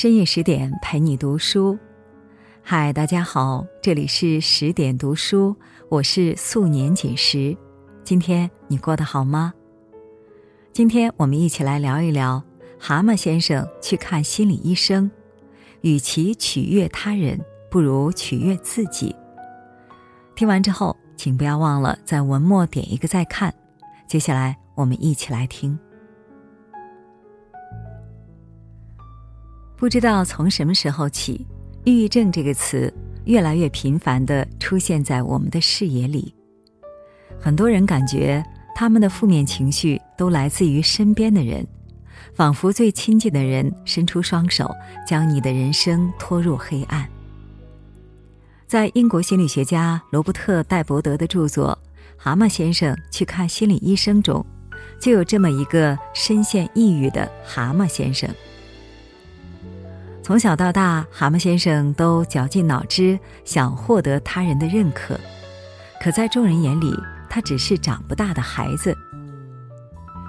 深夜十点陪你读书，嗨，大家好，这里是十点读书，我是素年锦时。今天你过得好吗？今天我们一起来聊一聊蛤蟆先生去看心理医生，与其取悦他人，不如取悦自己。听完之后，请不要忘了在文末点一个再看。接下来我们一起来听。不知道从什么时候起，“抑郁症”这个词越来越频繁的出现在我们的视野里。很多人感觉他们的负面情绪都来自于身边的人，仿佛最亲近的人伸出双手，将你的人生拖入黑暗。在英国心理学家罗伯特·戴伯德的著作《蛤蟆先生去看心理医生》中，就有这么一个深陷抑郁的蛤蟆先生。从小到大，蛤蟆先生都绞尽脑汁想获得他人的认可，可在众人眼里，他只是长不大的孩子。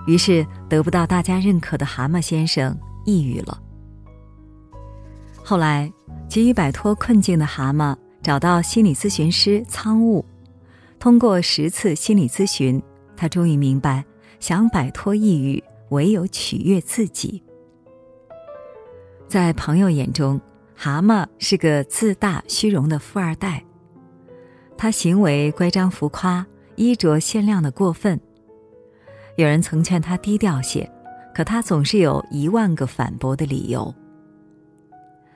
于是，得不到大家认可的蛤蟆先生抑郁了。后来，急于摆脱困境的蛤蟆找到心理咨询师仓务，通过十次心理咨询，他终于明白，想摆脱抑郁，唯有取悦自己。在朋友眼中，蛤蟆是个自大虚荣的富二代。他行为乖张浮夸，衣着鲜亮的过分。有人曾劝他低调些，可他总是有一万个反驳的理由。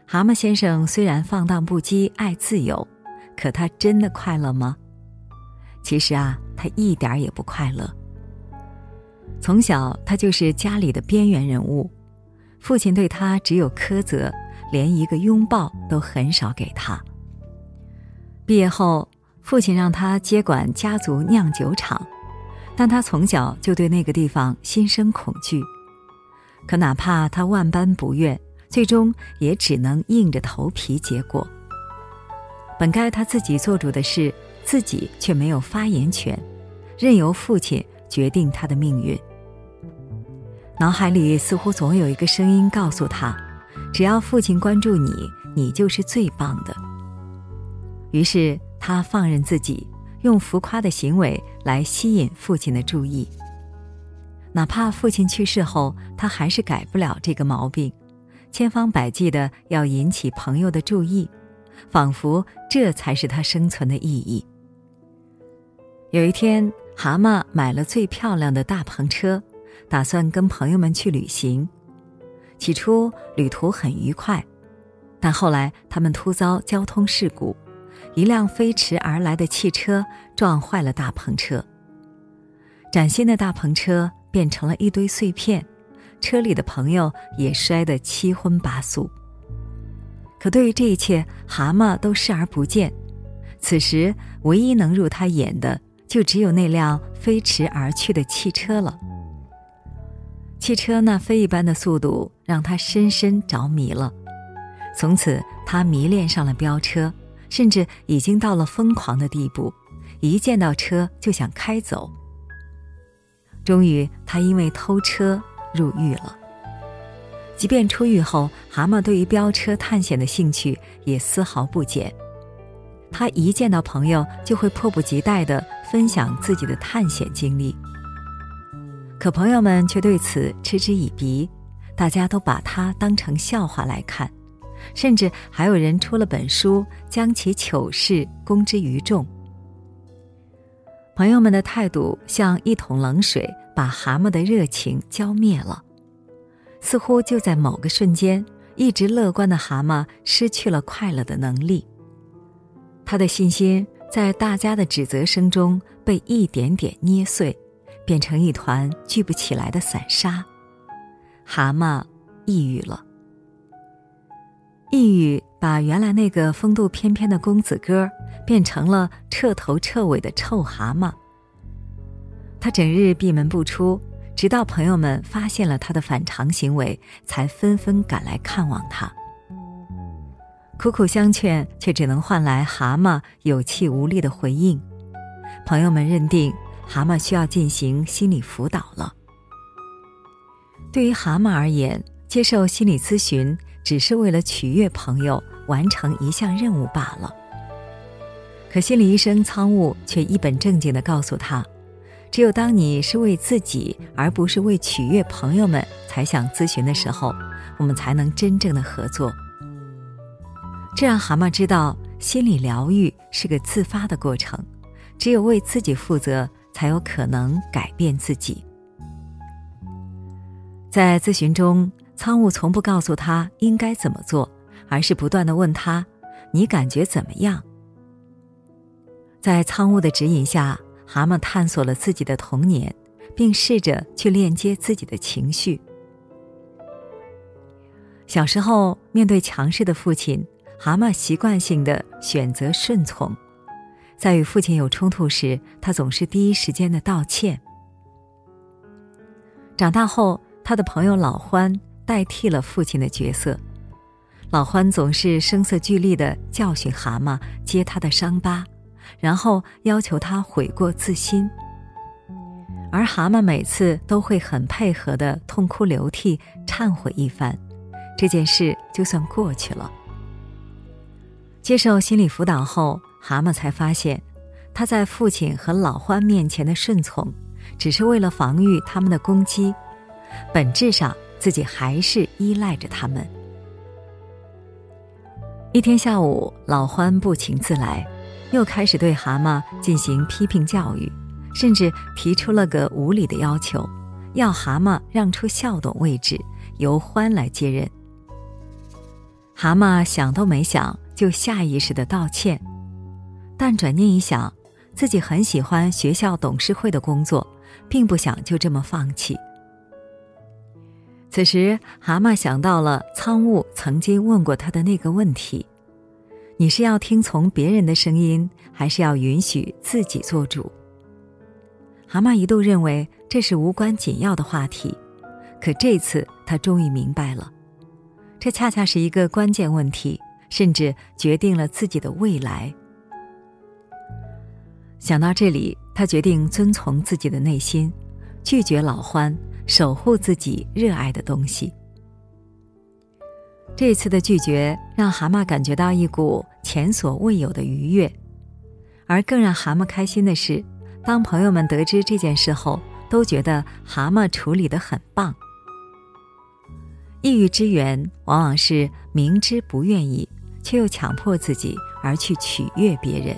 蛤蟆先生虽然放荡不羁、爱自由，可他真的快乐吗？其实啊，他一点也不快乐。从小，他就是家里的边缘人物。父亲对他只有苛责，连一个拥抱都很少给他。毕业后，父亲让他接管家族酿酒厂，但他从小就对那个地方心生恐惧。可哪怕他万般不愿，最终也只能硬着头皮接过。本该他自己做主的事，自己却没有发言权，任由父亲决定他的命运。脑海里似乎总有一个声音告诉他：“只要父亲关注你，你就是最棒的。”于是他放任自己，用浮夸的行为来吸引父亲的注意。哪怕父亲去世后，他还是改不了这个毛病，千方百计的要引起朋友的注意，仿佛这才是他生存的意义。有一天，蛤蟆买了最漂亮的大篷车。打算跟朋友们去旅行，起初旅途很愉快，但后来他们突遭交通事故，一辆飞驰而来的汽车撞坏了大篷车。崭新的大篷车变成了一堆碎片，车里的朋友也摔得七荤八素。可对于这一切，蛤蟆都视而不见。此时，唯一能入他眼的，就只有那辆飞驰而去的汽车了。汽车那飞一般的速度让他深深着迷了，从此他迷恋上了飙车，甚至已经到了疯狂的地步，一见到车就想开走。终于，他因为偷车入狱了。即便出狱后，蛤蟆对于飙车探险的兴趣也丝毫不减，他一见到朋友就会迫不及待地分享自己的探险经历。可朋友们却对此嗤之以鼻，大家都把他当成笑话来看，甚至还有人出了本书，将其糗事公之于众。朋友们的态度像一桶冷水，把蛤蟆的热情浇灭了。似乎就在某个瞬间，一直乐观的蛤蟆失去了快乐的能力。他的信心在大家的指责声中被一点点捏碎。变成一团聚不起来的散沙，蛤蟆抑郁了。抑郁把原来那个风度翩翩的公子哥变成了彻头彻尾的臭蛤蟆。他整日闭门不出，直到朋友们发现了他的反常行为，才纷纷赶来看望他。苦苦相劝，却只能换来蛤蟆有气无力的回应。朋友们认定。蛤蟆需要进行心理辅导了。对于蛤蟆而言，接受心理咨询只是为了取悦朋友，完成一项任务罢了。可心理医生仓务却一本正经地告诉他：“只有当你是为自己，而不是为取悦朋友们才想咨询的时候，我们才能真正的合作。”这让蛤蟆知道，心理疗愈是个自发的过程，只有为自己负责，才有可能改变自己。在咨询中，仓务从不告诉他应该怎么做，而是不断的问他：“你感觉怎么样？”在仓务的指引下，蛤蟆探索了自己的童年，并试着去链接自己的情绪。小时候，面对强势的父亲，蛤蟆习惯性的选择顺从。在与父亲有冲突时，他总是第一时间的道歉。长大后，他的朋友老欢代替了父亲的角色，老欢总是声色俱厉的教训蛤蟆，揭他的伤疤。然后要求他悔过自新，而蛤蟆每次都会很配合的痛哭流涕忏悔一番，这件事就算过去了。接受心理辅导后，蛤蟆才发现，他在父亲和老欢面前的顺从，只是为了防御他们的攻击，本质上自己还是依赖着他们。一天下午，老欢不请自来。又开始对蛤蟆进行批评教育，甚至提出了个无理的要求，要蛤蟆让出校董位置，由欢来接任。蛤蟆想都没想就下意识的道歉，但转念一想，自己很喜欢学校董事会的工作，并不想就这么放弃。此时，蛤蟆想到了苍雾曾经问过他的那个问题。你是要听从别人的声音，还是要允许自己做主？蛤蟆一度认为这是无关紧要的话题，可这次他终于明白了，这恰恰是一个关键问题，甚至决定了自己的未来。想到这里，他决定遵从自己的内心，拒绝老欢，守护自己热爱的东西。这次的拒绝让蛤蟆感觉到一股前所未有的愉悦，而更让蛤蟆开心的是，当朋友们得知这件事后，都觉得蛤蟆处理的很棒。抑郁之源往往是明知不愿意，却又强迫自己而去取悦别人。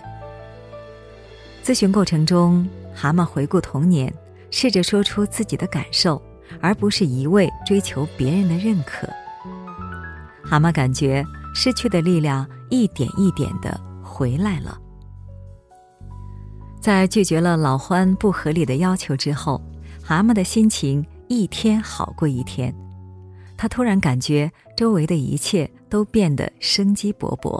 咨询过程中，蛤蟆回顾童年，试着说出自己的感受，而不是一味追求别人的认可。蛤蟆感觉失去的力量一点一点的回来了。在拒绝了老欢不合理的要求之后，蛤蟆的心情一天好过一天。他突然感觉周围的一切都变得生机勃勃。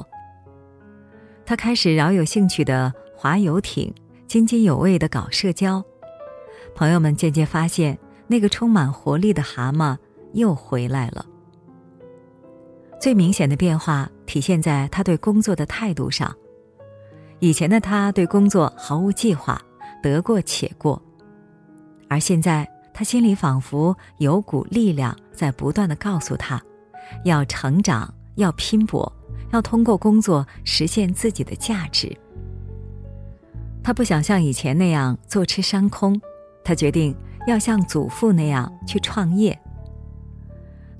他开始饶有兴趣的划游艇，津津有味的搞社交。朋友们渐渐发现，那个充满活力的蛤蟆又回来了。最明显的变化体现在他对工作的态度上。以前的他对工作毫无计划，得过且过，而现在他心里仿佛有股力量在不断的告诉他，要成长，要拼搏，要通过工作实现自己的价值。他不想像以前那样坐吃山空，他决定要像祖父那样去创业。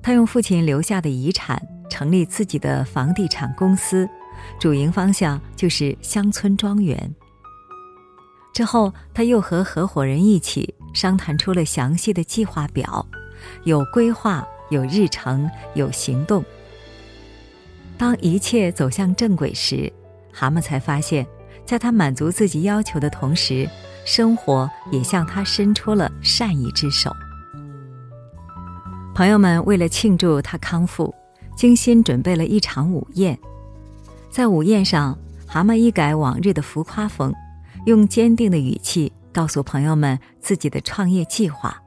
他用父亲留下的遗产。成立自己的房地产公司，主营方向就是乡村庄园。之后，他又和合伙人一起商谈出了详细的计划表，有规划，有日程，有行动。当一切走向正轨时，蛤蟆才发现，在他满足自己要求的同时，生活也向他伸出了善意之手。朋友们为了庆祝他康复。精心准备了一场午宴，在午宴上，蛤蟆一改往日的浮夸风，用坚定的语气告诉朋友们自己的创业计划。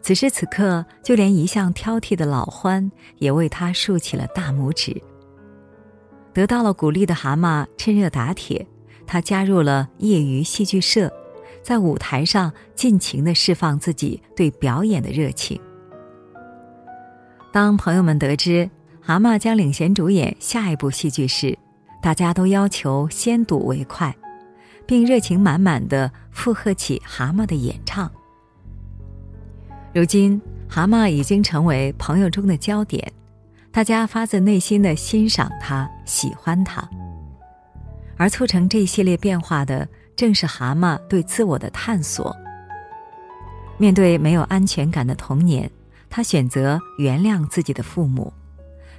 此时此刻，就连一向挑剔的老欢也为他竖起了大拇指。得到了鼓励的蛤蟆趁热打铁，他加入了业余戏剧社，在舞台上尽情的释放自己对表演的热情。当朋友们得知蛤蟆将领衔主演下一部戏剧时，大家都要求先睹为快，并热情满满的附和起蛤蟆的演唱。如今，蛤蟆已经成为朋友中的焦点，大家发自内心的欣赏他、喜欢他。而促成这一系列变化的，正是蛤蟆对自我的探索。面对没有安全感的童年。他选择原谅自己的父母，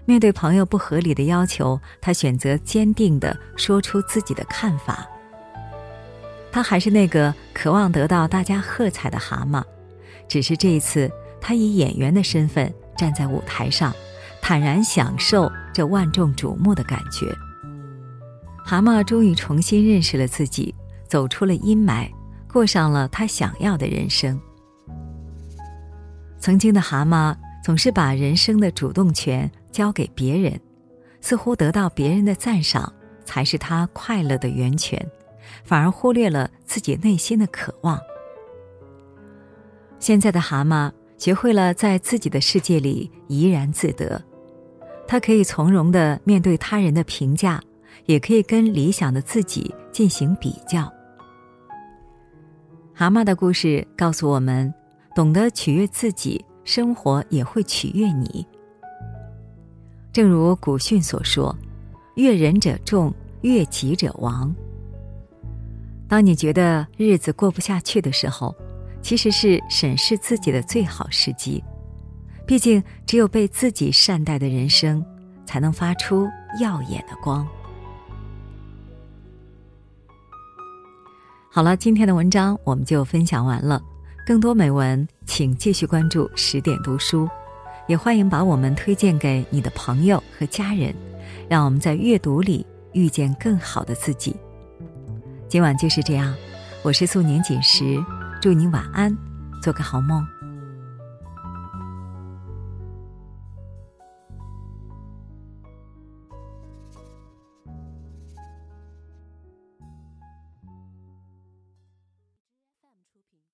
面对朋友不合理的要求，他选择坚定地说出自己的看法。他还是那个渴望得到大家喝彩的蛤蟆，只是这一次，他以演员的身份站在舞台上，坦然享受这万众瞩目的感觉。蛤蟆终于重新认识了自己，走出了阴霾，过上了他想要的人生。曾经的蛤蟆总是把人生的主动权交给别人，似乎得到别人的赞赏才是他快乐的源泉，反而忽略了自己内心的渴望。现在的蛤蟆学会了在自己的世界里怡然自得，他可以从容的面对他人的评价，也可以跟理想的自己进行比较。蛤蟆的故事告诉我们。懂得取悦自己，生活也会取悦你。正如古训所说：“悦人者众，悦己者亡。”当你觉得日子过不下去的时候，其实是审视自己的最好时机。毕竟，只有被自己善待的人生，才能发出耀眼的光。好了，今天的文章我们就分享完了。更多美文，请继续关注十点读书，也欢迎把我们推荐给你的朋友和家人，让我们在阅读里遇见更好的自己。今晚就是这样，我是素年锦时，祝你晚安，做个好梦。